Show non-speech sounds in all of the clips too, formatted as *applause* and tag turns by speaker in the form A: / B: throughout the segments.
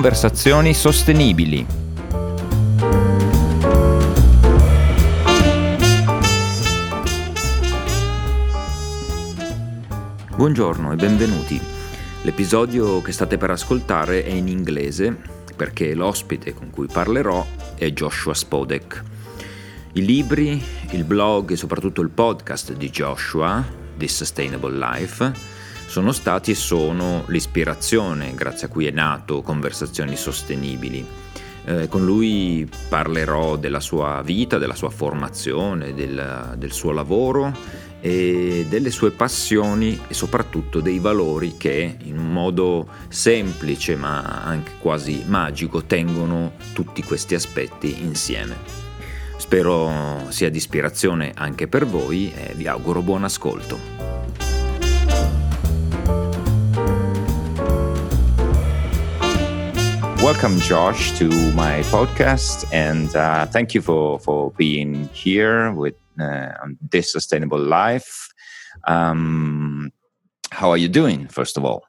A: conversazioni sostenibili. Buongiorno e benvenuti. L'episodio che state per ascoltare è in inglese perché l'ospite con cui parlerò è Joshua Spodek. I libri, il blog e soprattutto il podcast di Joshua, This Sustainable Life, sono stati e sono l'ispirazione grazie a cui è nato Conversazioni Sostenibili. Eh, con lui parlerò della sua vita, della sua formazione, del, del suo lavoro e delle sue passioni e soprattutto dei valori che in un modo semplice ma anche quasi magico tengono tutti questi aspetti insieme. Spero sia di ispirazione anche per voi e vi auguro buon ascolto. Welcome, Josh, to my podcast, and uh, thank you for for being here with uh, on this sustainable life. Um, how are you doing, first of all?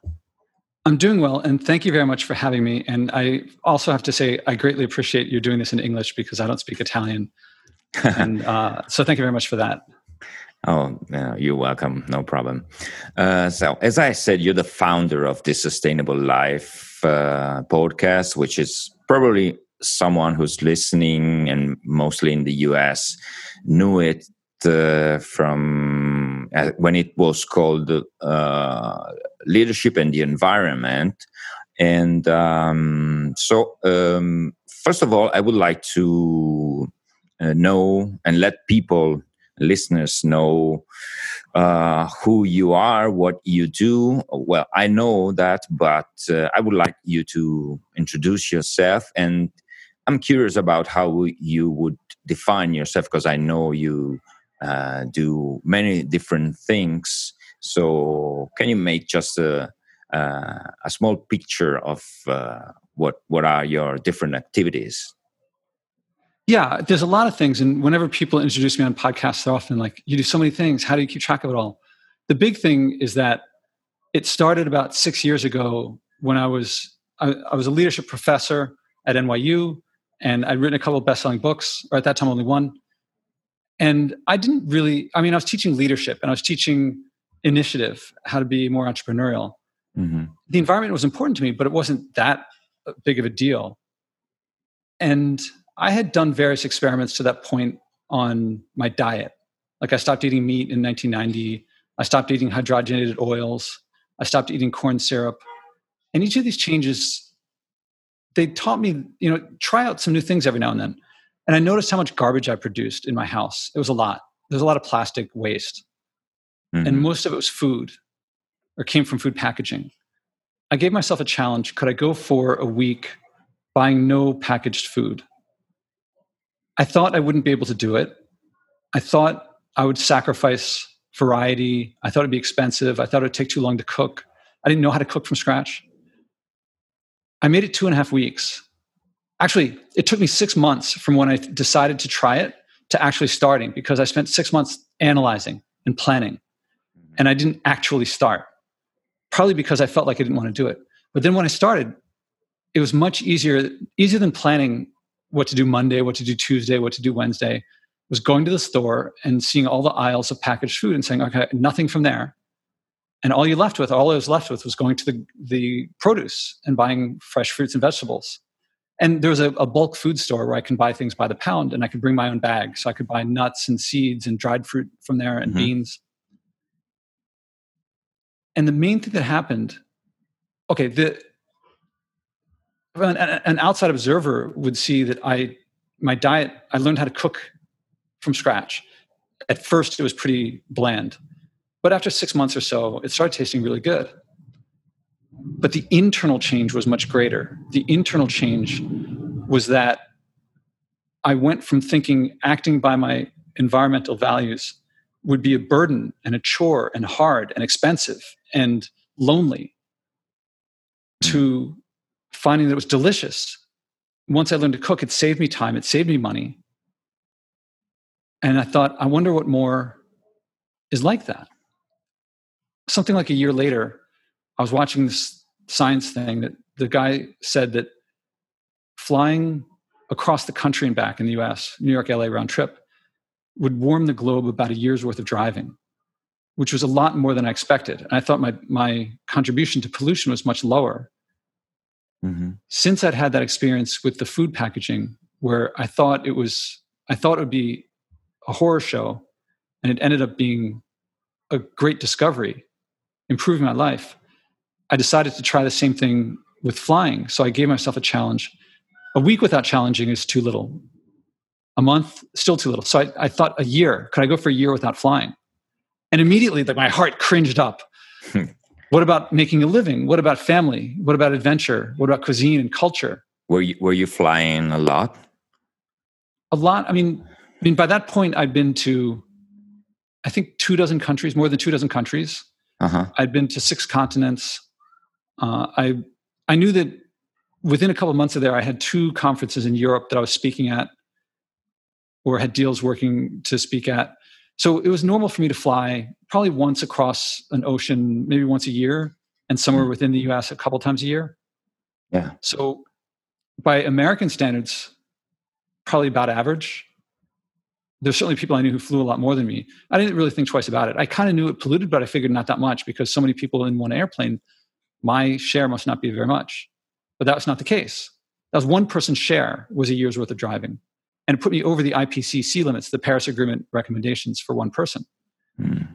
B: I'm doing well, and thank you very much for having me. And I also have to say, I greatly appreciate you doing this in English because I don't speak Italian. *laughs* and uh, so, thank you very much for that.
A: Oh, no, you're welcome. No problem. Uh, so, as I said, you're the founder of this Sustainable Life uh, podcast, which is probably someone who's listening and mostly in the US knew it uh, from uh, when it was called uh, Leadership and the Environment. And um, so, um, first of all, I would like to uh, know and let people listeners know uh, who you are, what you do. Well, I know that, but uh, I would like you to introduce yourself. And I'm curious about how you would define yourself because I know you uh, do many different things. So, can you make just a, a small picture of uh, what what are your different activities?
B: Yeah, there's a lot of things. And whenever people introduce me on podcasts, they're often like, you do so many things. How do you keep track of it all? The big thing is that it started about six years ago when I was I, I was a leadership professor at NYU and I'd written a couple of best-selling books, or at that time only one. And I didn't really, I mean, I was teaching leadership and I was teaching initiative, how to be more entrepreneurial. Mm-hmm. The environment was important to me, but it wasn't that big of a deal. And I had done various experiments to that point on my diet. Like I stopped eating meat in 1990. I stopped eating hydrogenated oils. I stopped eating corn syrup. And each of these changes, they taught me, you know, try out some new things every now and then. And I noticed how much garbage I produced in my house. It was a lot. There was a lot of plastic waste. Mm-hmm. And most of it was food or came from food packaging. I gave myself a challenge. Could I go for a week buying no packaged food? I thought I wouldn't be able to do it. I thought I would sacrifice variety. I thought it'd be expensive. I thought it would take too long to cook. I didn't know how to cook from scratch. I made it two and a half weeks. Actually, it took me six months from when I decided to try it to actually starting because I spent six months analyzing and planning. Mm-hmm. And I didn't actually start, probably because I felt like I didn't want to do it. But then when I started, it was much easier, easier than planning what to do Monday, what to do Tuesday, what to do Wednesday, was going to the store and seeing all the aisles of packaged food and saying, okay, nothing from there. And all you left with, all I was left with was going to the, the produce and buying fresh fruits and vegetables. And there was a, a bulk food store where I can buy things by the pound and I could bring my own bag. So I could buy nuts and seeds and dried fruit from there and mm-hmm. beans. And the main thing that happened, okay, the an, an outside observer would see that I my diet I learned how to cook from scratch. At first, it was pretty bland, but after six months or so, it started tasting really good. But the internal change was much greater. The internal change was that I went from thinking acting by my environmental values would be a burden and a chore and hard and expensive and lonely to finding that it was delicious. Once I learned to cook, it saved me time, it saved me money. And I thought, I wonder what more is like that. Something like a year later, I was watching this science thing that the guy said that flying across the country and back in the US, New York, LA round trip, would warm the globe about a year's worth of driving, which was a lot more than I expected. And I thought my, my contribution to pollution was much lower. Mm-hmm. Since I'd had that experience with the food packaging, where I thought it was, I thought it would be a horror show, and it ended up being a great discovery, improving my life. I decided to try the same thing with flying. So I gave myself a challenge. A week without challenging is too little. A month, still too little. So I, I thought a year. Could I go for a year without flying? And immediately, like my heart cringed up. *laughs* what about making a living? What about family? What about adventure? What about cuisine and culture?
A: Were you were you flying a lot?
B: A lot. I mean, I mean, by that point, I'd been to, I think, two dozen countries, more than two dozen countries. Uh-huh. I'd been to six continents. Uh, I I knew that within a couple of months of there, I had two conferences in Europe that I was speaking at, or had deals working to speak at. So it was normal for me to fly probably once across an ocean, maybe once a year, and somewhere mm-hmm. within the U.S. a couple times a year.
A: Yeah.
B: So by American standards, probably about average. There's certainly people I knew who flew a lot more than me. I didn't really think twice about it. I kind of knew it polluted, but I figured not that much because so many people in one airplane my share must not be very much. But that was not the case. That was one person's share was a year's worth of driving. And it put me over the IPCC limits, the Paris Agreement recommendations for one person. Mm.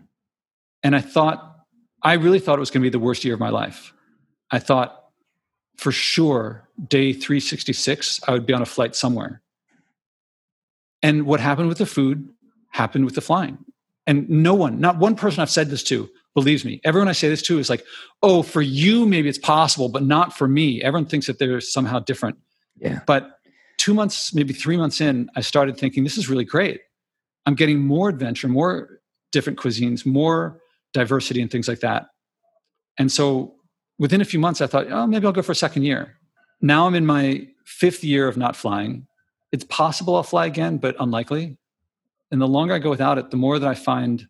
B: And I thought, I really thought it was going to be the worst year of my life. I thought for sure, day 366, I would be on a flight somewhere. And what happened with the food happened with the flying. And no one, not one person I've said this to, believes me. Everyone I say this to is like, oh, for you, maybe it's possible, but not for me. Everyone thinks that they're somehow different.
A: Yeah.
B: But two months, maybe three months in, I started thinking, this is really great. I'm getting more adventure, more different cuisines, more diversity and things like that. And so within a few months, I thought, oh, maybe I'll go for a second year. Now I'm in my fifth year of not flying. It's possible I'll fly again, but unlikely. And the longer I go without it, the more that I find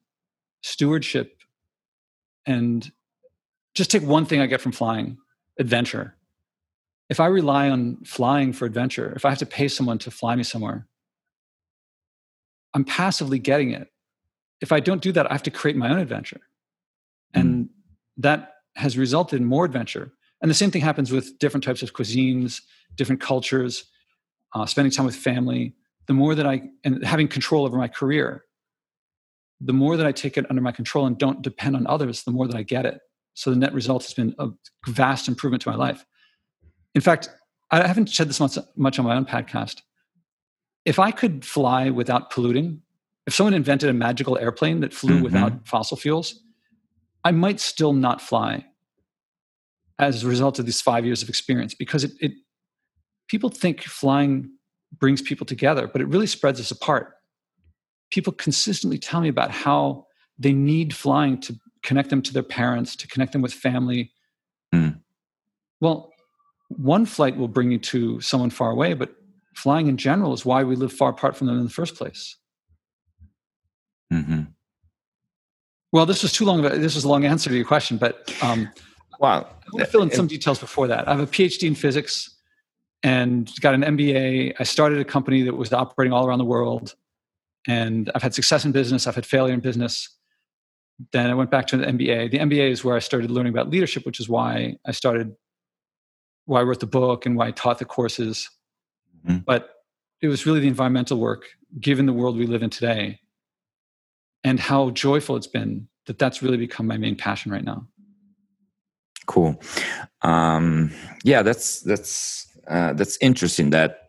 B: stewardship and just take one thing I get from flying adventure. If I rely on flying for adventure, if I have to pay someone to fly me somewhere, I'm passively getting it. If I don't do that, I have to create my own adventure. Hmm. And mm. that has resulted in more adventure. And the same thing happens with different types of cuisines, different cultures, uh, spending time with family. The more that I, and having control over my career, the more that I take it under my control and don't depend on others, the more that I get it. So the net result has been a vast improvement to my life. In fact, I haven't said this much, much on my own podcast. If I could fly without polluting, if someone invented a magical airplane that flew mm-hmm. without fossil fuels, I might still not fly as a result of these five years of experience because it, it people think flying brings people together, but it really spreads us apart people consistently tell me about how they need flying to connect them to their parents, to connect them with family. Mm. Well, one flight will bring you to someone far away, but flying in general is why we live far apart from them in the first place. Mm-hmm. Well, this was too long. Of a, this was a long answer to your question, but um,
A: wow,
B: I want to fill in some details before that. I have a PhD in physics and got an MBA. I started a company that was operating all around the world and I've had success in business, I've had failure in business. Then I went back to the MBA. The MBA is where I started learning about leadership, which is why I started, why I wrote the book and why I taught the courses. Mm-hmm. But it was really the environmental work, given the world we live in today, and how joyful it's been that that's really become my main passion right now.
A: Cool. Um, yeah, that's that's uh, that's interesting. That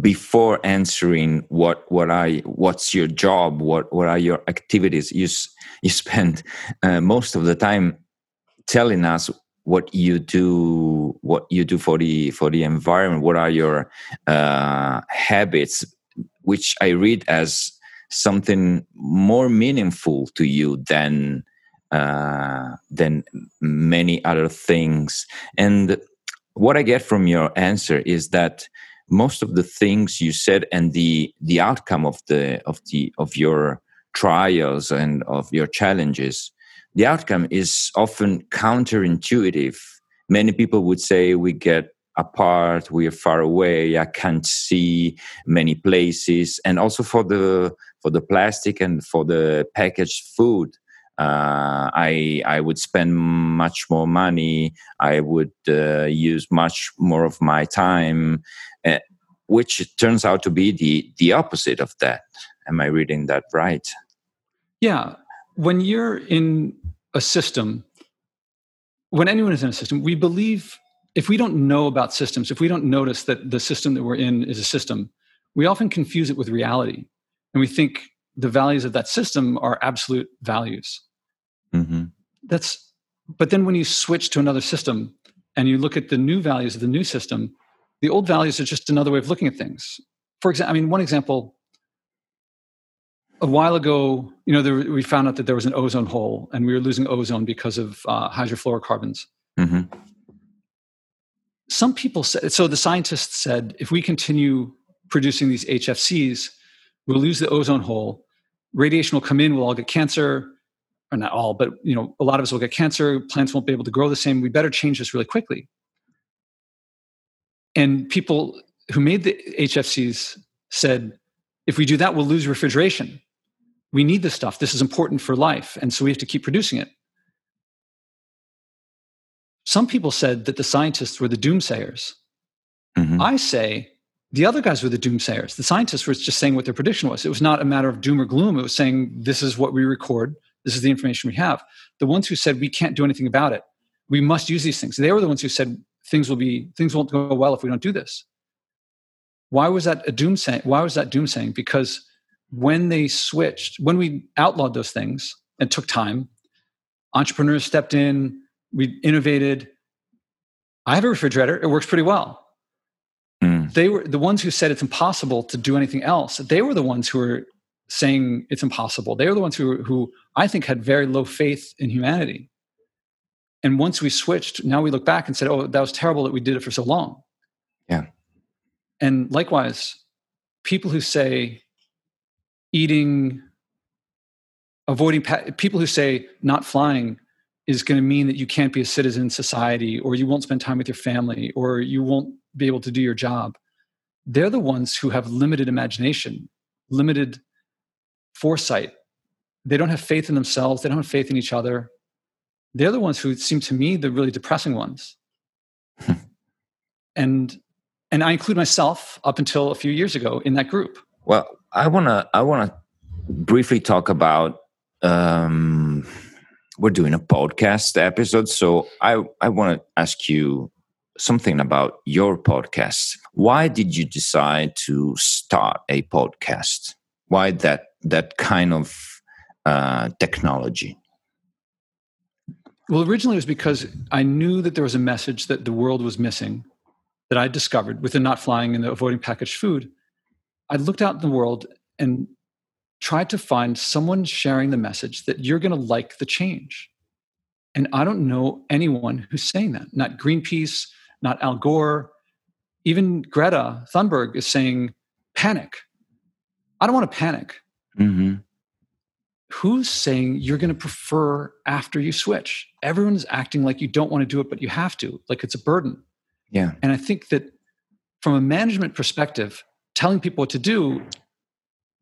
A: before answering what what I what's your job what what are your activities you you spend uh, most of the time telling us what you do what you do for the for the environment what are your uh, habits which I read as something more meaningful to you than uh, than many other things. And what I get from your answer is that most of the things you said and the the outcome of the of the of your trials and of your challenges the outcome is often counterintuitive many people would say we get apart we are far away i can't see many places and also for the for the plastic and for the packaged food uh, I I would spend much more money. I would uh, use much more of my time, uh, which turns out to be the the opposite of that. Am I reading that right?
B: Yeah. When you're in a system, when anyone is in a system, we believe if we don't know about systems, if we don't notice that the system that we're in is a system, we often confuse it with reality. And we think the values of that system are absolute values. Mm-hmm. That's, but then when you switch to another system and you look at the new values of the new system, the old values are just another way of looking at things. For example, I mean, one example a while ago, you know, there, we found out that there was an ozone hole and we were losing ozone because of uh, hydrofluorocarbons. Mm-hmm. Some people said, so the scientists said, if we continue producing these HFCs, we'll lose the ozone hole. Radiation will come in, we'll all get cancer, or not all, but you know, a lot of us will get cancer. Plants won't be able to grow the same. We better change this really quickly. And people who made the HFCs said, if we do that, we'll lose refrigeration we need this stuff. This is important for life. And so we have to keep producing it. Some people said that the scientists were the doomsayers. Mm-hmm. I say the other guys were the doomsayers. The scientists were just saying what their prediction was. It was not a matter of doom or gloom. It was saying, this is what we record. This is the information we have. The ones who said we can't do anything about it, we must use these things. They were the ones who said things will be things won't go well if we don't do this. Why was that a doomsaying? Why was that doomsaying? Because when they switched, when we outlawed those things and took time, entrepreneurs stepped in, we innovated. I have a refrigerator, it works pretty well. Mm. They were the ones who said it's impossible to do anything else. They were the ones who were saying it's impossible. They were the ones who, who I think had very low faith in humanity. And once we switched, now we look back and said, oh, that was terrible that we did it for so long.
A: Yeah.
B: And likewise, people who say eating avoiding people who say not flying is going to mean that you can't be a citizen in society or you won't spend time with your family or you won't be able to do your job. They're the ones who have limited imagination limited foresight. They don't have faith in themselves they don't have faith in each other. They're the ones who seem to me the really depressing ones. *laughs* And and i include myself up until a few years ago in that group
A: well I wanna I wanna briefly talk about. Um, we're doing a podcast episode, so I I want to ask you something about your podcast. Why did you decide to start a podcast? Why that that kind of uh, technology?
B: Well, originally it was because I knew that there was a message that the world was missing that I discovered within not flying and the avoiding packaged food. I looked out in the world and tried to find someone sharing the message that you're going to like the change. And I don't know anyone who's saying that. Not Greenpeace, not Al Gore, even Greta Thunberg is saying panic. I don't want to panic. Mm-hmm. Who's saying you're going to prefer after you switch? Everyone's acting like you don't want to do it, but you have to, like it's a burden.
A: Yeah.
B: And I think that from a management perspective, telling people what to do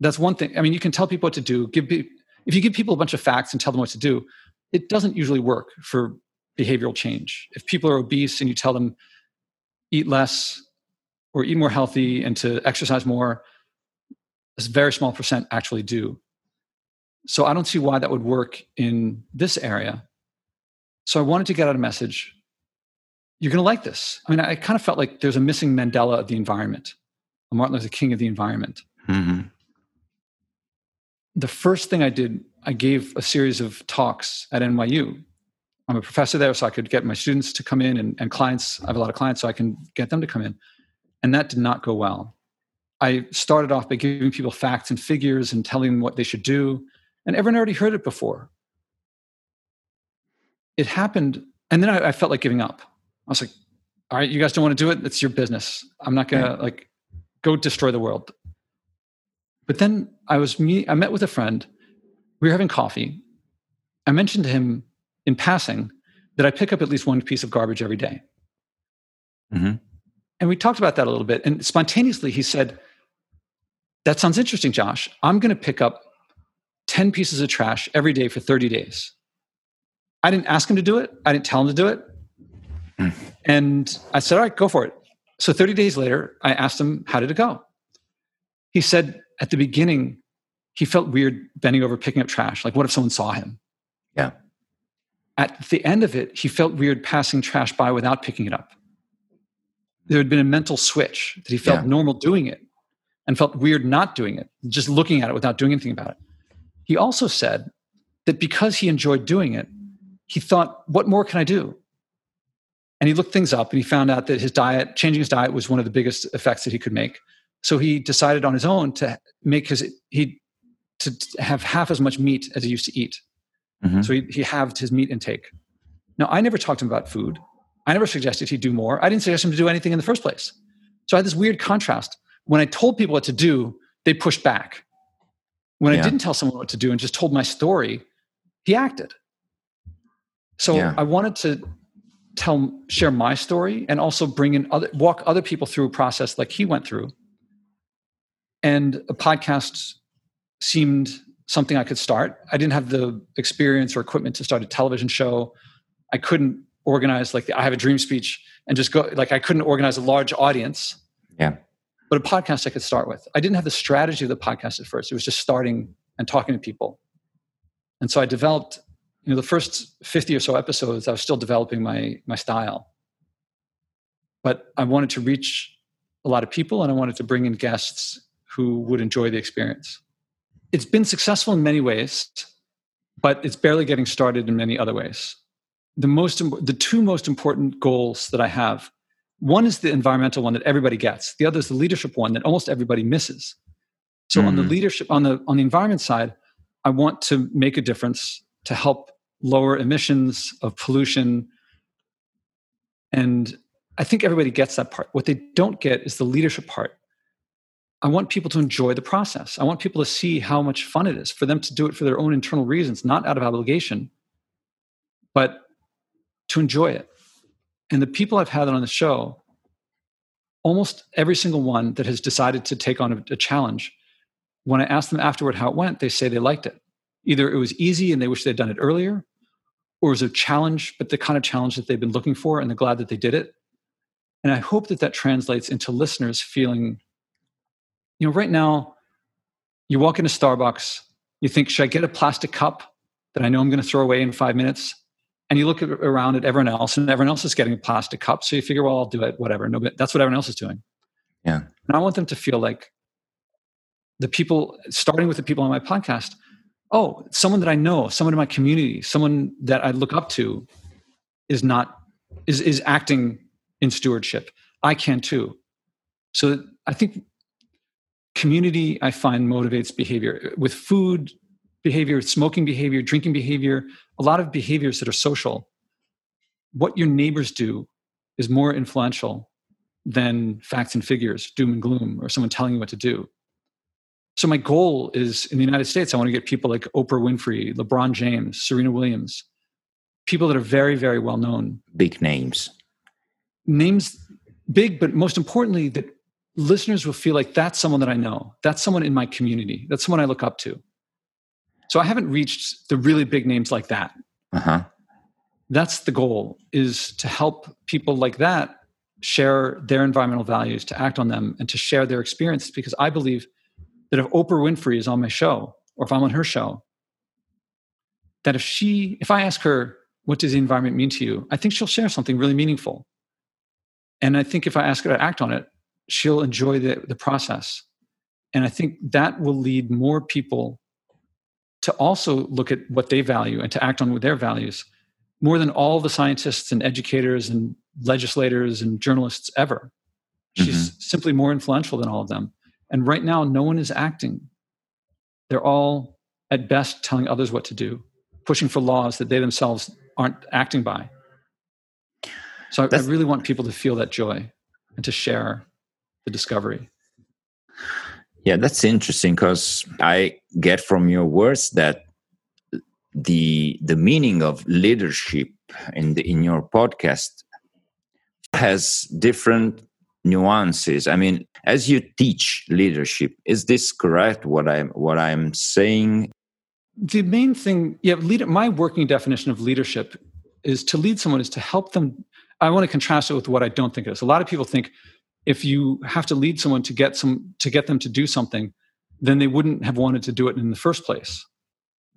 B: that's one thing. I mean you can tell people what to do. Give if you give people a bunch of facts and tell them what to do it doesn't usually work for behavioral change. If people are obese and you tell them eat less or eat more healthy and to exercise more a very small percent actually do. So i don't see why that would work in this area. So i wanted to get out a message you're going to like this. I mean i kind of felt like there's a missing mandela of the environment Martin Luther King of the environment. Mm-hmm. The first thing I did, I gave a series of talks at NYU. I'm a professor there, so I could get my students to come in and, and clients. I have a lot of clients, so I can get them to come in. And that did not go well. I started off by giving people facts and figures and telling them what they should do. And everyone already heard it before. It happened, and then I, I felt like giving up. I was like, all right, you guys don't want to do it. It's your business. I'm not going to like, go destroy the world. But then I was me. I met with a friend. We were having coffee. I mentioned to him in passing that I pick up at least one piece of garbage every day. Mm-hmm. and we talked about that a little bit. And spontaneously, he said, That sounds interesting, Josh. I'm going to pick up 10 pieces of trash every day for 30 days. I didn't ask him to do it, I didn't tell him to do it. Hmm. And I said, All right, go for it. So 30 days later, I asked him, How did it go? He said, At the beginning, he felt weird bending over picking up trash. Like, what if someone saw him?
A: Yeah.
B: At the end of it, he felt weird passing trash by without picking it up. There had been a mental switch that he felt yeah. normal doing it and felt weird not doing it, just looking at it without doing anything about it. He also said that because he enjoyed doing it, he thought, what more can I do? And he looked things up and he found out that his diet, changing his diet was one of the biggest effects that he could make. So he decided on his own to make his, he, to have half as much meat as he used to eat. Mm-hmm. So he, he halved his meat intake. Now, I never talked to him about food. I never suggested he do more. I didn't suggest him to do anything in the first place. So I had this weird contrast. When I told people what to do, they pushed back. When yeah. I didn't tell someone what to do and just told my story, he acted. So yeah. I wanted to tell share my story and also bring in other walk other people through a process like he went through. And a podcast seemed something I could start. I didn't have the experience or equipment to start a television show. I couldn't organize like the I have a dream speech and just go like I couldn't organize a large audience.
A: Yeah.
B: But a podcast I could start with. I didn't have the strategy of the podcast at first. It was just starting and talking to people. And so I developed, you know, the first 50 or so episodes, I was still developing my my style. But I wanted to reach a lot of people and I wanted to bring in guests who would enjoy the experience it's been successful in many ways, but it's barely getting started in many other ways. The most, the two most important goals that I have, one is the environmental one that everybody gets. The other is the leadership one that almost everybody misses. So mm. on the mm-hmm. leadership, on the on the environment side, I want to make a difference to help lower emissions of pollution. And I think everybody gets that part. What they don't get is the leadership part. I want people to enjoy the process. I want people to see how much fun it is for them to do it for their own internal reasons, not out of obligation, but to enjoy it. And the people I've had on the show, almost every single one that has decided to take on a, a challenge, when I ask them afterward how it went, they say they liked it. Either it was easy and they wish they'd done it earlier, or was a challenge, but the kind of challenge that they've been looking for, and they're glad that they did it. And I hope that that translates into listeners feeling you know, right now, you walk into Starbucks, you think, should I get a plastic cup that I know I'm going to throw away in five minutes? And you look at, around at everyone else, and everyone else is getting a plastic cup. So you figure, well, I'll do it, whatever. No, but that's what everyone else is doing.
A: Yeah.
B: And I want them to feel like the people, starting with the people on my podcast, oh, someone that I know, someone in my community, someone that I look up to is not, is, is acting in stewardship. I can too. So I think community i find motivates behavior with food behavior smoking behavior drinking behavior a lot of behaviors that are social what your neighbors do is more influential than facts and figures doom and gloom or someone telling you what to do so my goal is in the united states i want to get people like oprah winfrey lebron james serena williams people that are very very well known
A: big names
B: names big but most importantly that listeners will feel like that's someone that I know. That's someone in my community. That's someone I look up to. So I haven't reached the really big names like that.
A: Uh-huh.
B: That's the goal is to help people like that share their environmental values, to act on them and to share their experiences because I believe that if Oprah Winfrey is on my show or if I'm on her show, that if she if I ask her what does the environment mean to you, I think she'll share something really meaningful. And I think if I ask her to act on it, she'll enjoy the, the process. And I think that will lead more people to also look at what they value and to act on their values more than all the scientists and educators and legislators and journalists ever. She's mm-hmm. simply more influential than all of them. And right now, no one is acting. They're all, at best, telling others what to do, pushing for laws that they themselves aren't acting by. So I, I really want people to feel that joy and to share the discovery.
A: Yeah, that's interesting because I get from your words that the the meaning of leadership in the, in your podcast has different nuances. I mean as you teach leadership is this correct what i'm what i'm saying?
B: The main thing yeah leader, my working definition of leadership is to lead someone is to help them. I want to contrast it with what i don't think it is. A lot of people think if you have to lead someone to get some to get them to do something then they wouldn't have wanted to do it in the first place.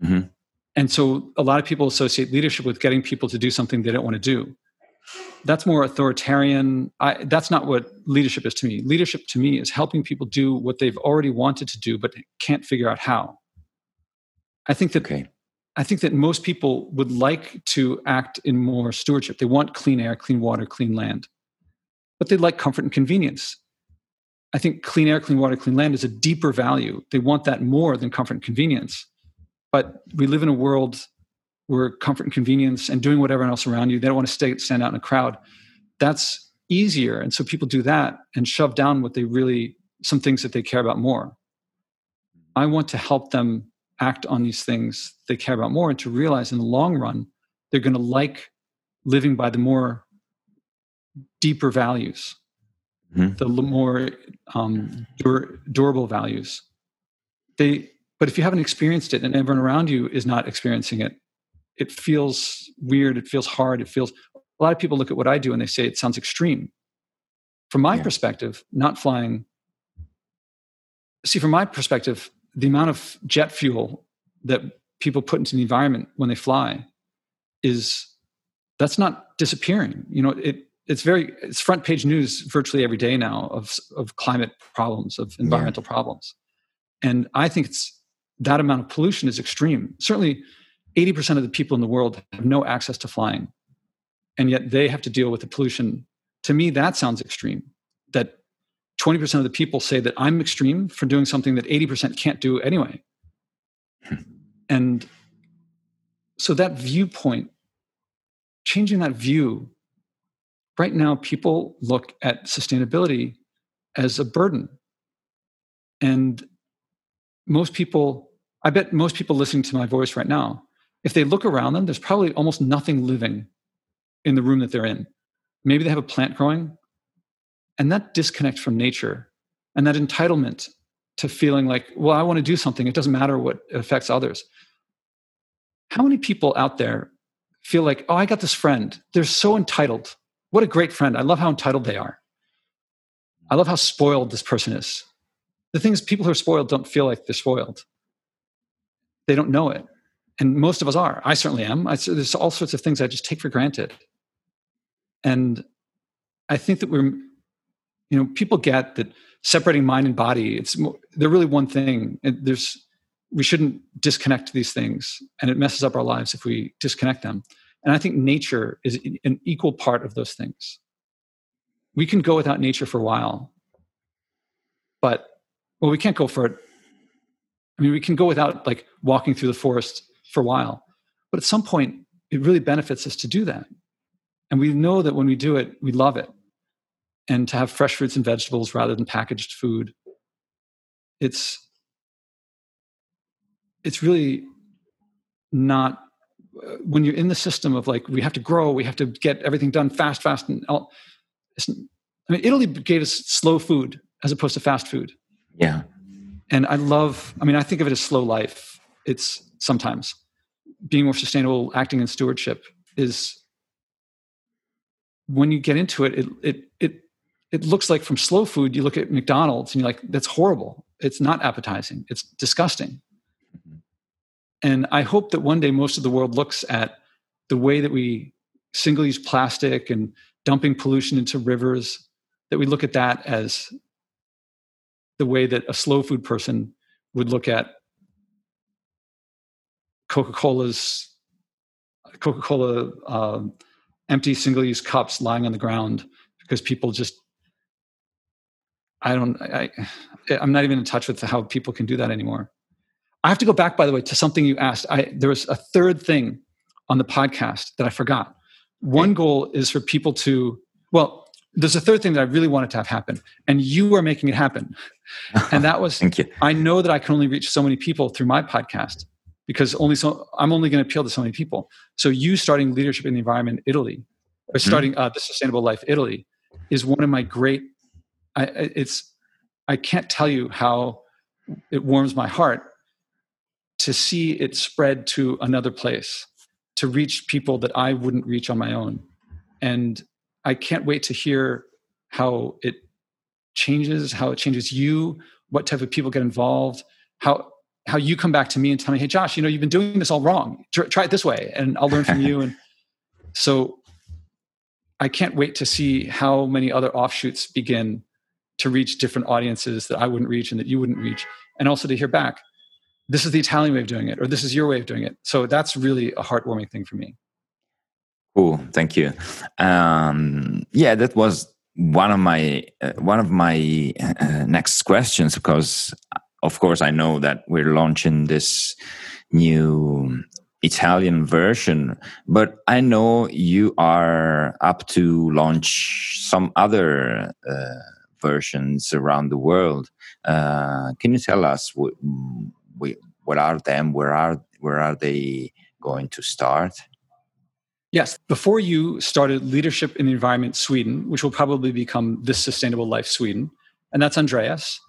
B: Mm-hmm. and so a lot of people associate leadership with getting people to do something they don't want to do that's more authoritarian. I, that's not what leadership is to me. Leadership to me is helping people do what they've already wanted to do but can't figure out how. I think that okay. I think that most people would like to act in more stewardship. They want clean air, clean water, clean land, but they like comfort and convenience. I think clean air, clean water, clean land is a deeper value. They want that more than comfort and convenience. But we live in a world were comfort and convenience and doing whatever else around you. They don't want to stay, stand out in a crowd. That's easier. And so people do that and shove down what they really, some things that they care about more. I want to help them act on these things they care about more and to realize in the long run, they're going to like living by the more deeper values, mm-hmm. the more um, dur- durable values. They, but if you haven't experienced it and everyone around you is not experiencing it, it feels weird it feels hard it feels a lot of people look at what i do and they say it sounds extreme from my yeah. perspective not flying see from my perspective the amount of jet fuel that people put into the environment when they fly is that's not disappearing you know it it's very it's front page news virtually every day now of of climate problems of environmental yeah. problems and i think it's that amount of pollution is extreme certainly 80% of the people in the world have no access to flying and yet they have to deal with the pollution. To me that sounds extreme that 20% of the people say that i'm extreme for doing something that 80% can't do anyway. Hmm. And so that viewpoint changing that view right now people look at sustainability as a burden. And most people i bet most people listening to my voice right now if they look around them, there's probably almost nothing living in the room that they're in. Maybe they have a plant growing. And that disconnect from nature and that entitlement to feeling like, well, I want to do something, it doesn't matter what affects others. How many people out there feel like, oh, I got this friend. They're so entitled. What a great friend. I love how entitled they are. I love how spoiled this person is. The thing is, people who are spoiled don't feel like they're spoiled. They don't know it and most of us are. I certainly am. I, there's all sorts of things i just take for granted. And i think that we're you know people get that separating mind and body it's they're really one thing. And there's we shouldn't disconnect these things and it messes up our lives if we disconnect them. And i think nature is an equal part of those things. We can go without nature for a while but well we can't go for it. I mean we can go without like walking through the forest for a while. But at some point, it really benefits us to do that. And we know that when we do it, we love it. And to have fresh fruits and vegetables rather than packaged food, it's it's really not uh, when you're in the system of like we have to grow, we have to get everything done fast, fast, and all. I mean, Italy gave us slow food as opposed to fast food.
A: Yeah,
B: and I love. I mean, I think of it as slow life. It's sometimes. Being more sustainable acting in stewardship is when you get into it it it it it looks like from slow food you look at mcdonald's and you're like that's horrible. It's not appetizing. It's disgusting. Mm-hmm. And i hope that one day most of the world looks at the way that we single use plastic and dumping pollution into rivers that we look at that as the way that a slow food person would look at Coca-Cola's Coca-Cola uh, empty single-use cups lying on the ground because people just I don't I I'm not even in touch with how people can do that anymore. I have to go back by the way to something you asked. I there was a third thing on the podcast that I forgot. One goal is for people to well there's a third thing that I really wanted to have happen, and you are making it happen. *laughs* And that was,
A: Thank you.
B: I know that I can only reach so many people through my podcast because only so I'm only going to appeal to so many people. So you starting leadership in the environment Italy, or mm-hmm. starting mm-hmm. uh, the Sustainable Life Italy, is one of my great I, it's I can't tell you how it warms my heart to see it spread to another place, to reach people that I wouldn't reach on my own. And I can't wait to hear how it changes, how it changes you, what type of people get involved, how how you come back to me and tell me, "Hey, Josh, you know, you've been doing this all wrong. Try it this way, and I'll learn from you." *laughs* And so, I can't wait to see how many other offshoots begin to reach different audiences that I wouldn't reach and that you wouldn't reach, and also to hear back, "This is the Italian way of doing it," or "This is your way of doing it." So that's really a heartwarming thing for me.
A: Cool, thank you. Um, yeah, that was one of my uh, one of my uh, next questions because of course i know that we're launching this new italian version but i know you are up to launch some other uh, versions around the world uh, can you tell us what, what are them where are where are they going to start
B: Yes. Before you started Leadership in the Environment Sweden, which will probably become This Sustainable Life Sweden, and that's Andreas.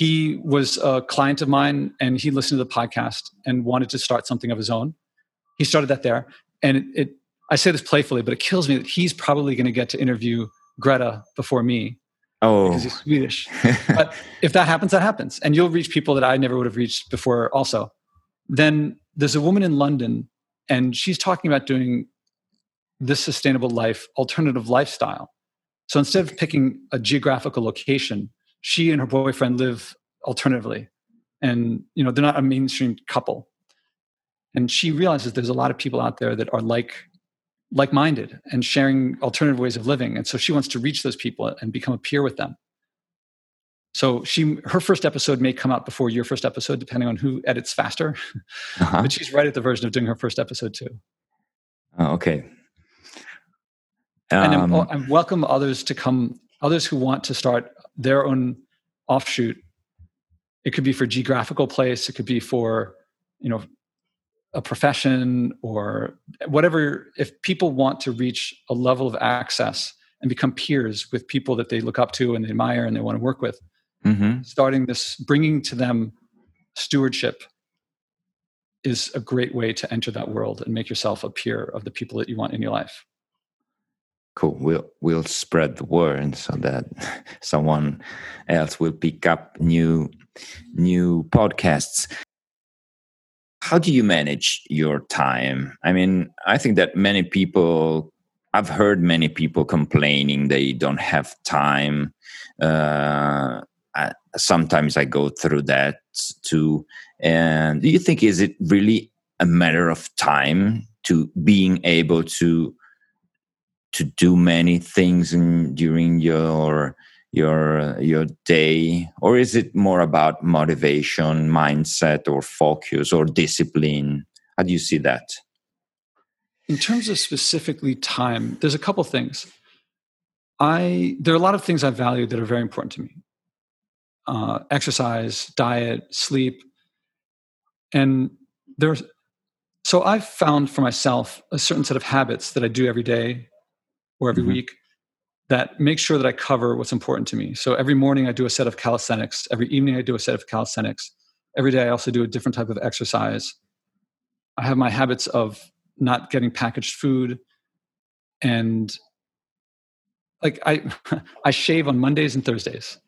B: He was a client of mine and he listened to the podcast and wanted to start something of his own. He started that there. And it, it I say this playfully, but it kills me that he's probably going to get to interview Greta before me.
A: Oh.
B: Because he's Swedish. *laughs* but if that happens, that happens. And you'll reach people that I never would have reached before also. Then there's a woman in London and she's talking about doing this sustainable life alternative lifestyle. So instead of picking a geographical location, she and her boyfriend live alternatively. And you know, they're not a mainstream couple. And she realizes there's a lot of people out there that are like like-minded and sharing alternative ways of living. And so she wants to reach those people and become a peer with them. So she her first episode may come out before your first episode, depending on who edits faster. *laughs* Uh-huh. but she's right at the version of doing her first episode too.
A: Oh, okay.
B: Um, and I welcome others to come, others who want to start their own offshoot. It could be for geographical place. It could be for, you know, a profession or whatever. If people want to reach a level of access and become peers with people that they look up to and they admire and they want to work with, mm-hmm. starting this, bringing to them stewardship is a great way to enter that world and make yourself a peer of the people that you want in your life
A: cool. We'll we'll spread the word so that *laughs* someone else will pick up new new podcasts. How do you manage your time? I mean i think that many people i've heard many people complaining they don't have time. Uh, I, sometimes i go through that too. And do you think is it really a matter of time to being able to to do many things in, during your your your day? Or is it more about motivation mindset or focus or discipline? How do you see that?
B: In terms of specifically time there's a couple things. I there are a lot of things i value that are very important to me. Uh, exercise diet sleep and there's so i've found for myself a certain set of habits that i do every day or every mm-hmm. week that makes sure that I cover what's important to me. So every morning I do a set of calisthenics. Every evening I do a set of calisthenics. Every day I also do a different type of exercise. I have my habits of not getting packaged food and like I *laughs* I shave on Mondays and Thursdays.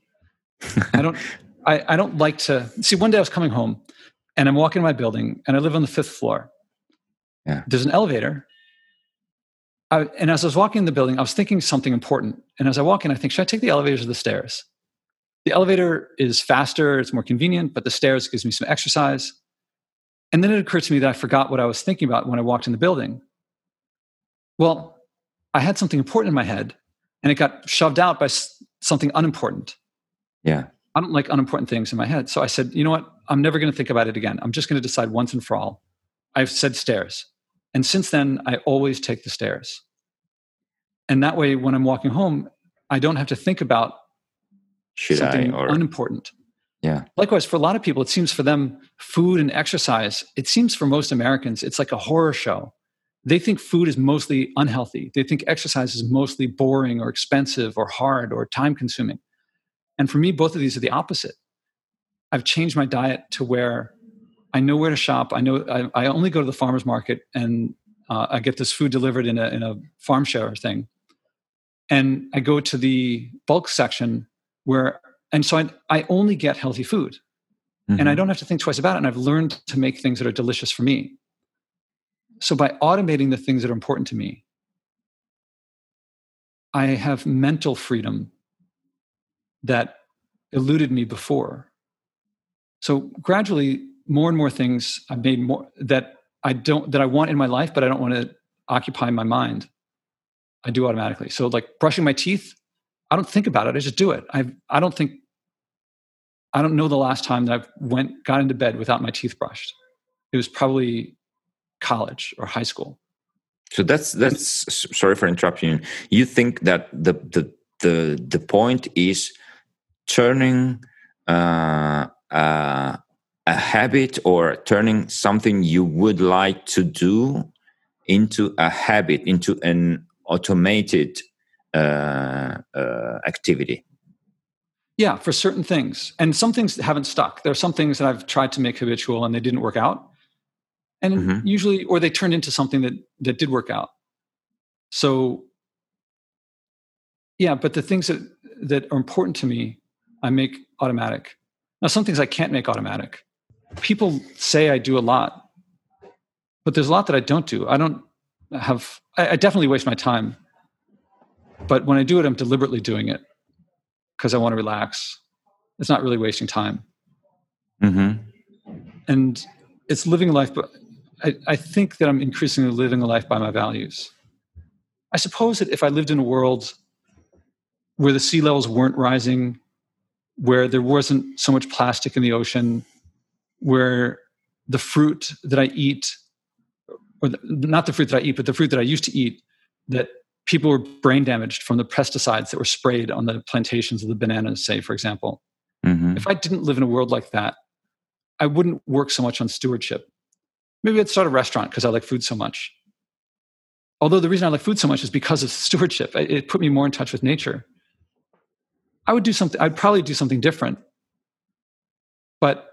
B: I don't *laughs* I, I don't like to see one day I was coming home and I'm walking in my building and I live on the fifth floor. Yeah. There's an elevator I, and as I was walking in the building, I was thinking something important. And as I walk in, I think, should I take the elevators or the stairs? The elevator is faster, it's more convenient, but the stairs gives me some exercise. And then it occurred to me that I forgot what I was thinking about when I walked in the building. Well, I had something important in my head, and it got shoved out by something unimportant.
A: Yeah.
B: I don't like unimportant things in my head. So I said, you know what? I'm never going to think about it again. I'm just going to decide once and for all. I've said stairs. And since then, I always take the stairs. And that way, when I'm walking home, I don't have to think about
A: Should
B: something
A: I, or,
B: unimportant.
A: Yeah.
B: Likewise, for a lot of people, it seems for them, food and exercise, it seems for most Americans, it's like a horror show. They think food is mostly unhealthy. They think exercise is mostly boring or expensive or hard or time consuming. And for me, both of these are the opposite. I've changed my diet to where I know where to shop. I know I, I only go to the farmer's market and uh, I get this food delivered in a, in a farm share thing. And I go to the bulk section where, and so I, I only get healthy food. Mm-hmm. And I mm-hmm. don't have to think twice about it. And I've learned to make things that are delicious for me. So by automating the things that are important to me, I have mental freedom that eluded me before. So gradually, more and more things I've made more that I don't that I want in my life, but I don't want to occupy my mind. I do automatically. So like brushing my teeth, I don't think about it. I just do it. I I don't think I don't know the last time that I've went got into bed without my teeth brushed. It was probably college or high school.
A: So that's that's sorry for interrupting. You. You think that the the the the point is turning uh, uh, a habit or turning something you would like to do into a habit, into an automated uh, uh, activity.
B: Yeah, for certain things. And some things haven't stuck. There are some things that I've tried to make habitual and they didn't work out. And mm-hmm. usually, or they turned into something that, that did work out. So, yeah, but the things that, that are important to me, I make automatic. Now, some things I can't make automatic people say I do a lot, but there's a lot that I don't do. I don't have, I, I definitely waste my time. But when I do it, I'm deliberately doing it because I want to relax. It's not really wasting time. Mm-hmm. And it's living a life, but I, I think that I'm increasingly living a life by my values. I suppose that if I lived in a world where the sea levels weren't rising, where there wasn't so much plastic in the ocean, where the fruit that I eat, or the, not the fruit that I eat, but the fruit that I used to eat, that people were brain damaged from the pesticides that were sprayed on the plantations of the bananas, say, for example. Mm-hmm. If I didn't live in a world like that, I wouldn't work so much on stewardship. Maybe I'd start a restaurant because I like food so much. Although the reason I like food so much is because of stewardship. It put me more in touch with nature. I would do something, I'd probably do something different. But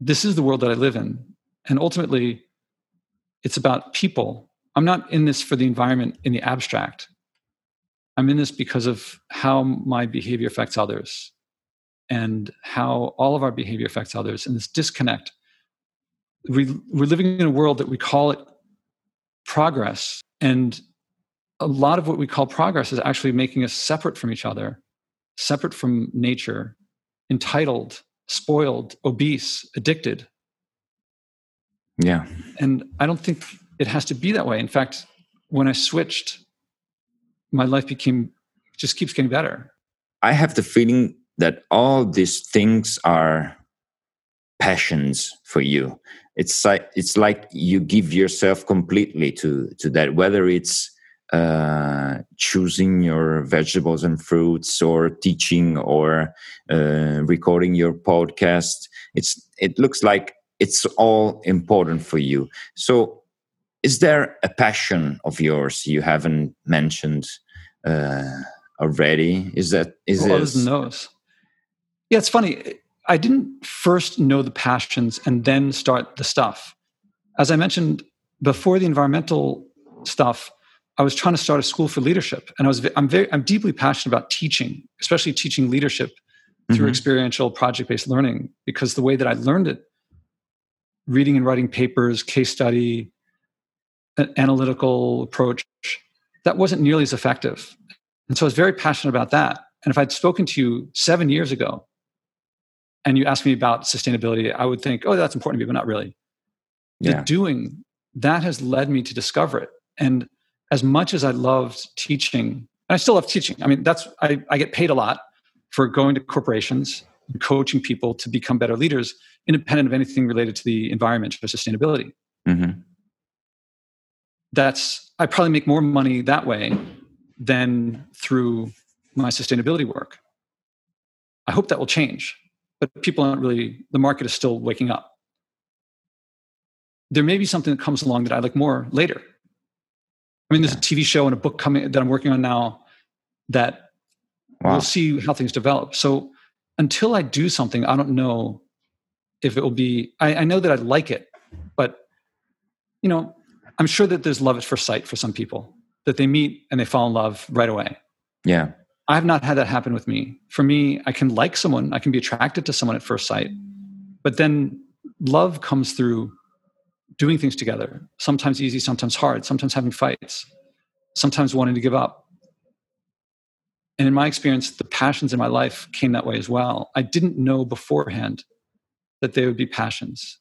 B: this is the world that I live in. And ultimately, it's about people. I'm not in this for the environment in the abstract. I'm in this because of how my behavior affects others and how all of our behavior affects others and this disconnect. We, we're living in a world that we call it progress. And a lot of what we call progress is actually making us separate from each other, separate from nature, entitled, spoiled, obese, addicted.
A: Yeah.
B: And I don't think it has to be that way. In fact, when I switched, my life became just keeps getting better.
A: I have the feeling that all these things are passions for you. It's like it's like you give yourself completely to to that. Whether it's uh, choosing your vegetables and fruits or teaching or uh, recording your podcast. It's it looks like it's all important for you. So is there a passion of yours you haven't mentioned uh, already? Is that is
B: well, it knows? Yeah it's funny. I didn't first know the passions and then start the stuff. As i mentioned before the environmental stuff I was trying to start a school for leadership, and I was I'm very I'm deeply passionate about teaching, especially teaching leadership through mm-hmm. experiential project based learning, because the way that I learned it, reading and writing papers, case study, an analytical approach, that wasn't nearly as effective, and so I was very passionate about that. And if I'd spoken to you seven years ago, and you asked me about sustainability, I would think, oh, that's important to me, but not really. Yeah. The doing that has led me to discover it, and as much as I loved teaching, and I still love teaching. I mean, that's I, I get paid a lot for going to corporations and coaching people to become better leaders, independent of anything related to the environment or sustainability. Mm-hmm. That's I probably make more money that way than through my sustainability work. I hope that will change, but people aren't really. The market is still waking up. There may be something that comes along that I like more later I mean, there's a TV show and a book coming that I'm working on now that wow. we'll see how things develop. So until I do something, I don't know if it will be. I, I know that I like it, but you know, I'm sure that there's love at first sight for some people that they meet and they fall in love right away.
A: Yeah.
B: I have not had that happen with me. For me, I can like someone, I can be attracted to someone at first sight, but then love comes through doing things together. Sometimes easy, sometimes hard, sometimes having fights, sometimes wanting to give up. And in my experience, the passions in my life came that way as well. I didn't know beforehand that they would be passions.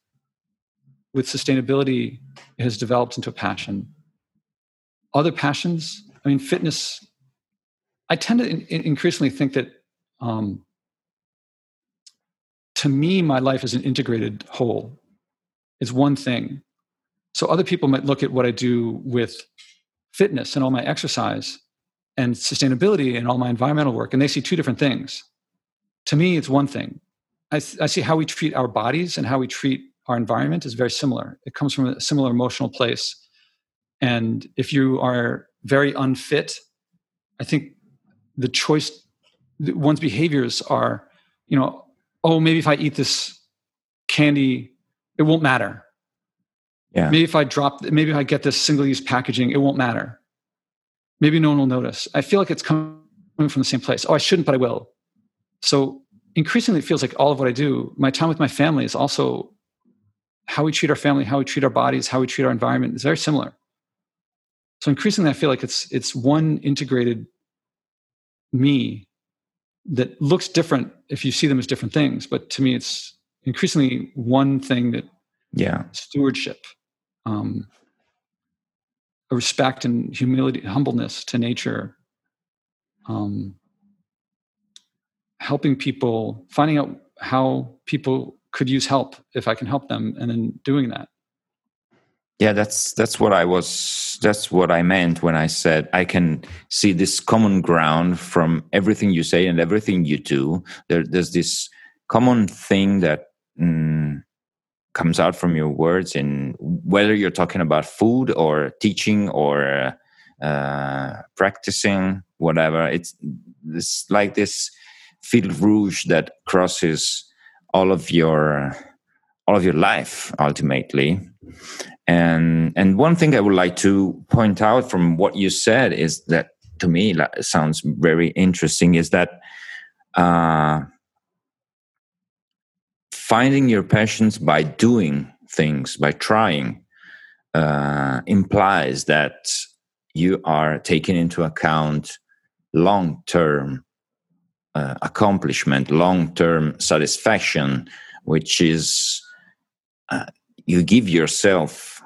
B: With sustainability, it has developed into a passion. Other passions, I mean, fitness, I tend to in- increasingly think that um, to me, my life is an integrated whole. It's one thing. So other people might look at what I do with fitness and all my exercise and sustainability and all my environmental work, and they see two different things. To me, it's one thing. I, I see how we treat our bodies and how we treat our environment is very similar. It comes from a similar emotional place. And if you are very unfit, I think the choice, one's behaviors are, you know, oh, maybe if I eat this candy, it won't matter.
A: Yeah.
B: Maybe if I drop, maybe if I get this single use packaging, it won't matter. Maybe no one will notice. I feel like it's coming from the same place. Oh, I shouldn't, but I will. So increasingly, it feels like all of what I do, my time with my family is also how we treat our family, how we treat our bodies, how we treat our environment is very similar. So increasingly, I feel like it's it's one integrated me that looks different if you see them as different things. But to me, it's increasingly one thing that
A: yeah
B: stewardship, um, a respect and humility, humbleness to nature, um, helping people, finding out how people could use help if I can help them, and then doing that.
A: Yeah, that's that's what I was. That's what I meant when I said I can see this common ground from everything you say and everything you do. There, there's this common thing that mm, comes out from your words, in whether you're talking about food or teaching or uh, practicing, whatever. It's it's like this fil rouge that crosses all of your all of your life ultimately and and one thing i would like to point out from what you said is that to me sounds very interesting is that uh, finding your passions by doing things by trying uh, implies that you are taking into account long term uh, accomplishment, long term satisfaction, which is uh, you give yourself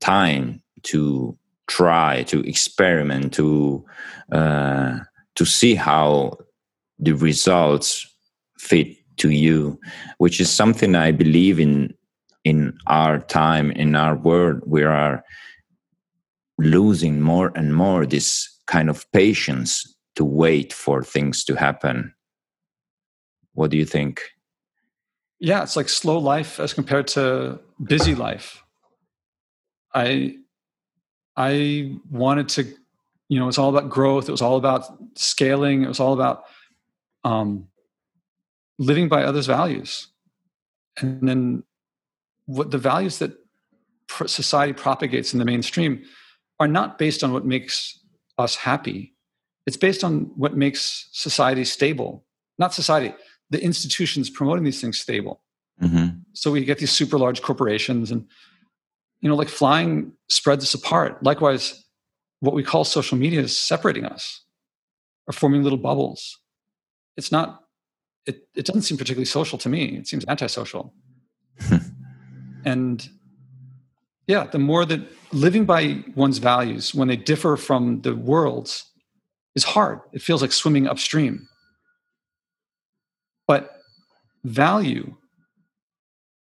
A: time to try, to experiment, to uh, to see how the results fit to you, which is something I believe in in our time in our world we are losing more and more this kind of patience to wait for things to happen. What do you think?
B: Yeah, it's like slow life as compared to busy life. I I wanted to, you know, it was all about growth. It was all about scaling. It was all about um, living by others' values, and then what the values that society propagates in the mainstream are not based on what makes us happy it's based on what makes society stable, not society, the institutions promoting these things stable. Mm-hmm. So we get these super large corporations and, you know, like flying spreads us apart. Likewise, what we call social media is separating us or forming little bubbles. It's not, it, it doesn't seem particularly social to me. It seems antisocial. Hmm. and yeah, the more that living by one's values when they differ from the world's is hard. It feels like swimming upstream. But value,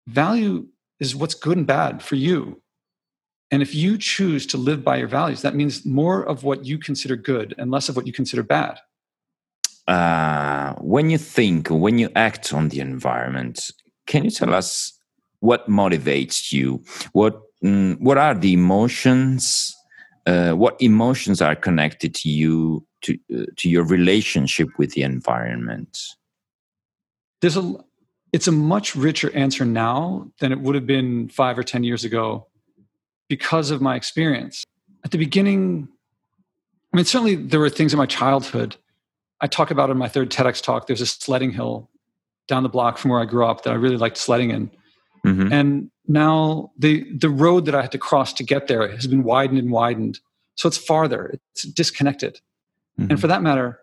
B: value is what's good and bad for you. And if you choose to live by your values, that means more of what you consider good and less of what you consider bad.
A: Uh, when you think, when you act on the environment, can you tell us what motivates you? What mm, what are the emotions uh, what emotions are connected to you to uh, to your relationship with the environment
B: there's a it's a much richer answer now than it would have been five or ten years ago because of my experience at the beginning i mean certainly there were things in my childhood i talk about in my third tedx talk there's a sledding hill down the block from where i grew up that i really liked sledding in. Mm-hmm. and now the the road that i had to cross to get there has been widened and widened. So it's farther it's disconnected. Mm-hmm. and for that matter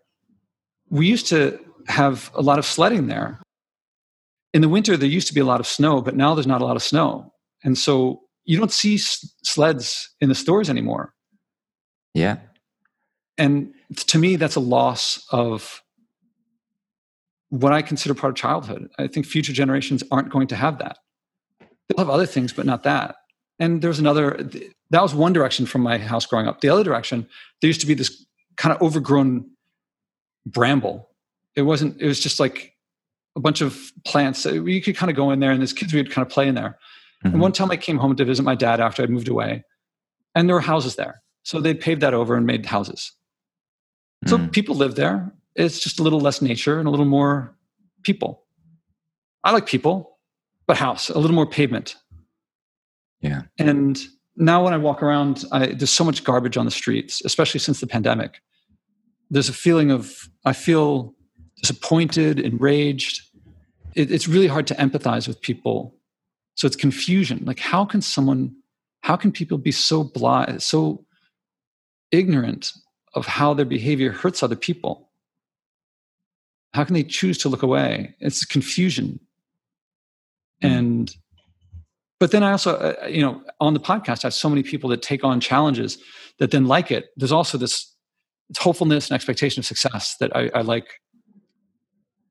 B: we used to have a lot of sledding there. In the winter there used to be a lot of snow but now there's not a lot of snow. And so you don't see sleds in the stores anymore.
A: Yeah
B: and to me that's a loss of what i consider part of childhood i think future generations aren't going to have that they'll have other things but not that and there's another that was one direction from my house growing up the other direction there used to be this kind of overgrown bramble it wasn't it was just like a bunch of plants. You could kind of go in there, and as kids, we would kind of play in there. Mm-hmm. And one time I came home to visit my dad after I'd moved away, and there were houses there. So they paved that over and made houses. So mm. people live there. It's just a little less nature and a little more people. I like people, but house, a little more pavement.
A: Yeah.
B: And now when I walk around, I, there's so much garbage on the streets, especially since the pandemic. There's a feeling of, I feel disappointed, enraged. It, it's really hard to empathize with people. So it's confusion. Like, how can someone, how can people be so blind, so ignorant of how their behavior hurts other people? How can they choose to look away? It's confusion. Mm. And, but then I also, uh, uh, you know, on the podcast, I have so many people that take on challenges that then like it. There's also this hopefulness and expectation of success that I, I like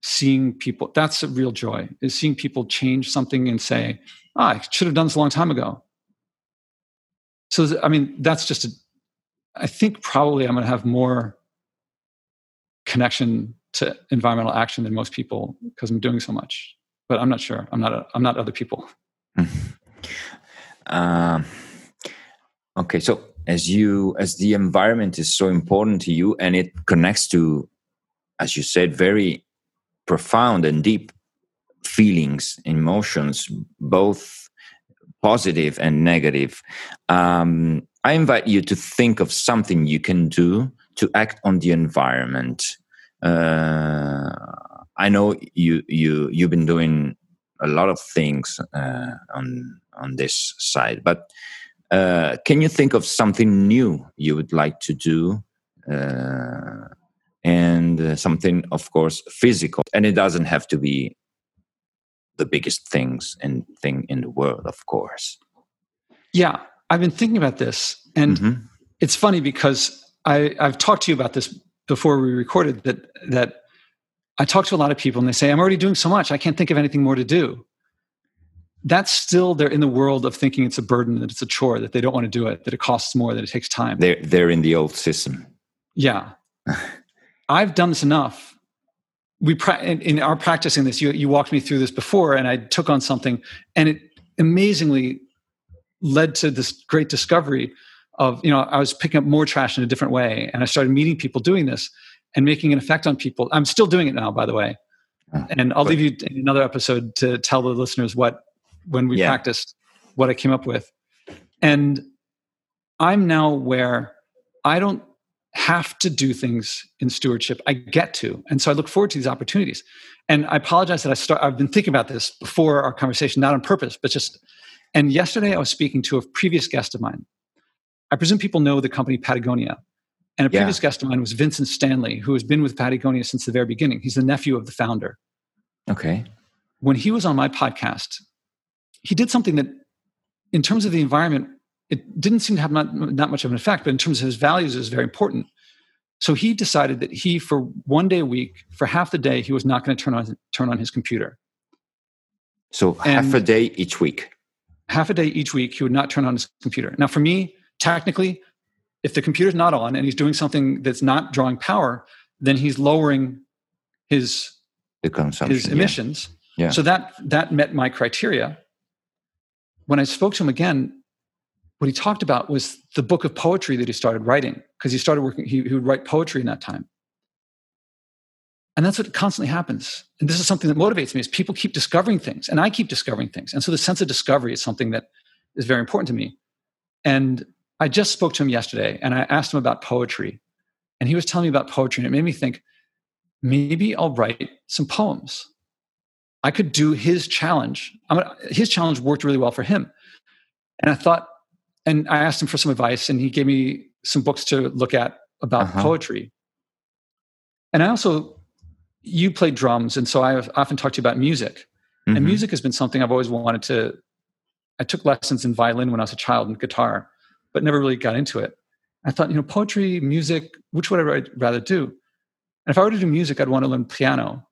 B: seeing people that's a real joy is seeing people change something and say oh, i should have done this a long time ago so i mean that's just a, I think probably i'm going to have more connection to environmental action than most people because i'm doing so much but i'm not sure i'm not a, i'm not other people *laughs*
A: um, okay so as you as the environment is so important to you and it connects to as you said very profound and deep feelings, emotions, both positive and negative. Um, I invite you to think of something you can do to act on the environment. Uh, I know you you you've been doing a lot of things uh, on on this side, but uh, can you think of something new you would like to do? Uh, and uh, something of course physical and it doesn't have to be the biggest things and thing in the world of course
B: yeah i've been thinking about this and mm-hmm. it's funny because I, i've talked to you about this before we recorded that that i talk to a lot of people and they say i'm already doing so much. I can't think of anything more to do. That's still they're in the world of thinking it's a burden that it's a chore that they don't want to do it that it costs more that it takes time.
A: They're they're in the old system.
B: Yeah. *sighs* I've done this enough. We pra- in, in, our practicing this, you you walked me through this before, and I took on something, and it amazingly led to this great discovery of you know I was picking up more trash in a different way, and I started meeting people doing this and making an effect on people. I'm still doing it now, by the way, ah, and I'll leave you in another episode to tell the listeners what when we yeah. practiced what I came up with, and I'm now where I don't have to do things in stewardship. I get to. And so I look forward to these opportunities. And I apologize that I start I've been thinking about this before our conversation, not on purpose, but just and yesterday I was speaking to a previous guest of mine. I presume people know the company Patagonia. And a yeah. previous guest of mine was Vincent Stanley, who has been with Patagonia since the very beginning. He's the nephew of the founder.
A: Okay.
B: When he was on my podcast, he did something that, in terms of the environment, it didn't seem to have not, not much of an effect, but in terms of his values, it was very important. So he decided that he, for one day a week, for half the day, he was not going to turn on turn on his computer.
A: So and half a day each week.
B: Half a day each week, he would not turn on his computer. Now, for me, technically, if the computer's not on and he's doing something that's not drawing power, then he's lowering his
A: the consumption,
B: his emissions.
A: Yeah. yeah.
B: So that that met my criteria. When I spoke to him again, what he talked about was the book of poetry that he started writing because he started working he, he, would write poetry in that time and that's what constantly happens. And this is something that motivates me is people keep discovering things and i keep discovering things. And so the sense of discovery is something that is very important to me. And i just spoke to him yesterday and i asked him about poetry. And he was telling me about poetry and it made me think maybe i'll write some poems. I could do his challenge. Gonna, his challenge worked really well for him. And i thought and i asked him for some advice and he gave me some books to look at about uh-huh. poetry. And i also you play drums, and so I've often talked to you about music. Mm-hmm. And music has been something I've always wanted to. I took lessons in violin when I was a child and guitar, but never really got into it. I thought, you know, poetry, music, which would I rather do? And if I were to do music, I'd want to learn piano,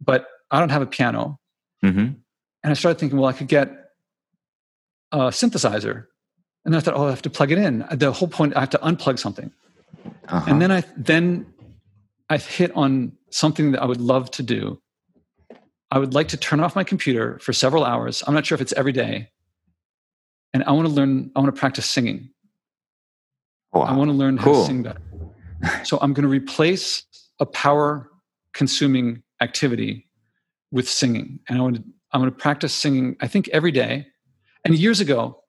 B: but I don't have a piano. Mm-hmm. And I started thinking, well, I could get a synthesizer. And then I thought, oh, I have to plug it in. The whole point, I have to unplug something. Uh-huh. And then I then I hit on something that I would love to do. I would like to turn off my computer for several hours. I'm not sure if it's every day. And I want to learn, I want to practice singing. Wow. I want to learn how to sing better. so I'm going to replace a power consuming activity with singing. And I want to, I'm going to practice singing, I think, every day. And years ago,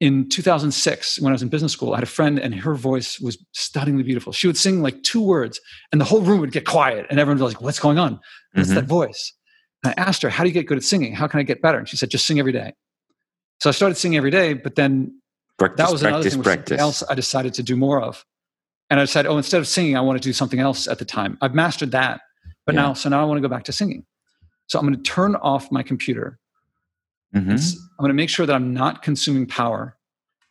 B: in 2006 when i was in business school i had a friend and her voice was stunningly beautiful. She would sing like two words and the whole room would get quiet and everyone was like what's going on? What's mm-hmm. that voice. And i asked her how do you get good at singing? How can i get better? And she said just sing every day. So i started singing every day but then
A: practice, that was another practice, thing practice.
B: else i decided to do more of. And i decided oh instead of singing i want to do something else at the time. I've mastered that but yeah. now so now i want to go back to singing. So i'm going to turn off my computer Mm-hmm. I'm going to make sure that I'm not consuming power,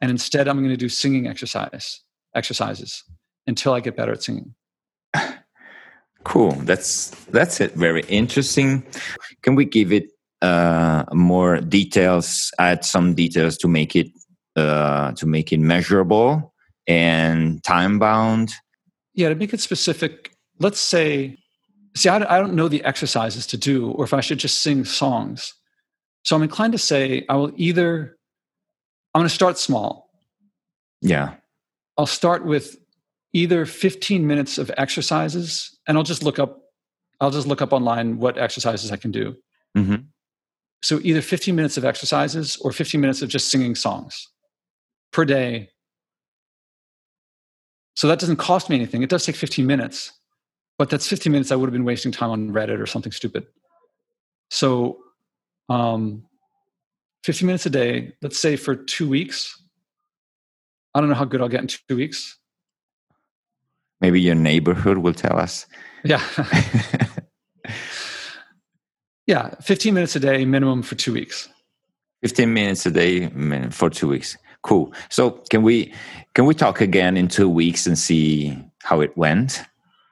B: and instead I'm going to do singing exercise exercises until I get better at singing. *sighs*
A: Cool. That's that's it. Very interesting. Can we give it uh, more details? Add some details to make it uh, to make it measurable and time bound.
B: Yeah, to make it specific. Let's say, see, I, I don't know the exercises to do, or if I should just sing songs. So I'm inclined to say I will either, I'm going to start small.
A: Yeah.
B: I'll start with either 15 minutes of exercises and I'll just look up, I'll just look up online what exercises I can do. Mm-hmm. So either 15 minutes of exercises or 15 minutes of just singing songs per day. So that doesn't cost me anything. It does take 15 minutes, but that's 15 minutes I would have been wasting time on Reddit or something stupid. So um, 15 minutes a day, let's say for two weeks. I don't know how good I'll get in two weeks.
A: Maybe your neighborhood will tell us.
B: Yeah. *laughs* yeah, 15 minutes a day minimum for two weeks.
A: 15 minutes a day for two weeks. Cool. So can we can we talk again in two weeks and see how it went?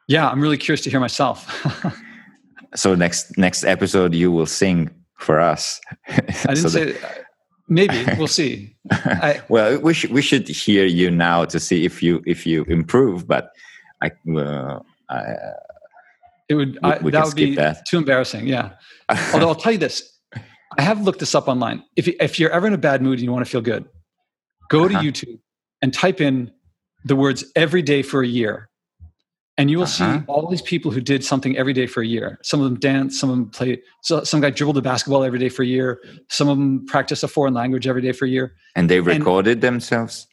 B: Yeah, I'm really curious to hear myself. *laughs*
A: so next next episode you will sing for us.
B: I didn't so say. That, maybe we'll see. *laughs*
A: I, well, we should we should hear you now to see if you if you improve. But I, uh, I
B: it would I, that would be that. too embarrassing. Yeah. *laughs* Although I'll tell you this, I have looked this up online. If if you're ever in a bad mood and you want to feel good, go uh-huh. to YouTube and type in the words "every day for a year," and you will uh-huh. see all these people who did something every day for a year. Some of them dance some of them play so some guy dribbled a basketball every day for a year. Some of them practice a foreign language every day for a year.
A: And they recorded and, themselves?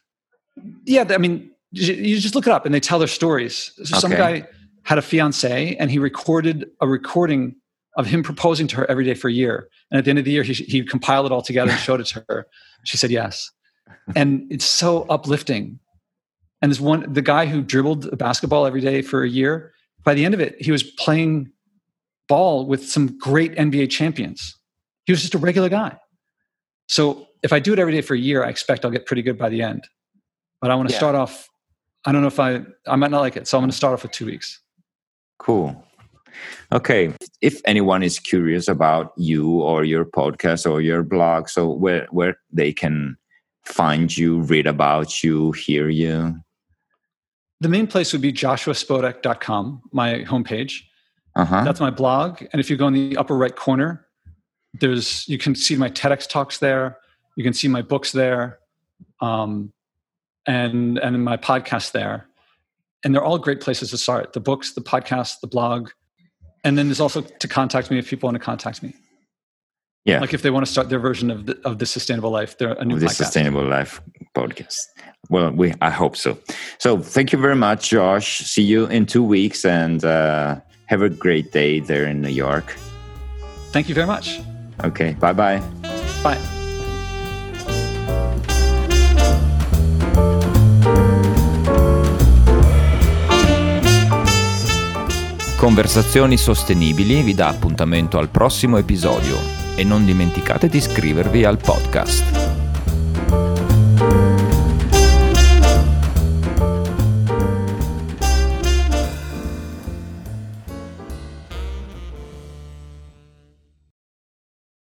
B: Yeah i mean you just look it up and they tell their stories. So okay. some guy had a fiance and he recorded a recording of him proposing to her every day for a year. And at the end of the year he, he compiled it all together and showed it to her. She said yes. And it's so uplifting and this one, the guy who dribbled a basketball every day for a year, by the end of it, he was playing ball with some great NBA champions. He was just a regular guy. So if I do it every day for a year, I expect I'll get pretty good by the end. But I want to yeah. start off. I don't know if I I might not like it, so I'm going to start off with two weeks.
A: Cool. Okay. If anyone is curious about you or your podcast or your blog, so where where they can find you, read about you, hear you
B: the main place would be joshuaspodek.com, my homepage. Uh-huh. That's my blog. And if you go in the upper right corner, there's you can see my TEDx talks there. You can see my books there, um, and and my podcast there. and they're all great places to start the books, the podcast, the blog. And then there's also to contact me if people want to contact me.
A: Yeah.
B: Like if they want to start their version of the, of the sustainable life, they're a new
A: the sustainable life podcast. Well, we I hope so. So thank you very much, Josh. See you in two weeks and uh, have a great day there in New York.
B: Thank you very much.
A: Okay. Bye bye.
B: Bye.
C: Conversazioni Sostenibili vi dà appuntamento al prossimo episodio e non dimenticate di iscrivervi al podcast.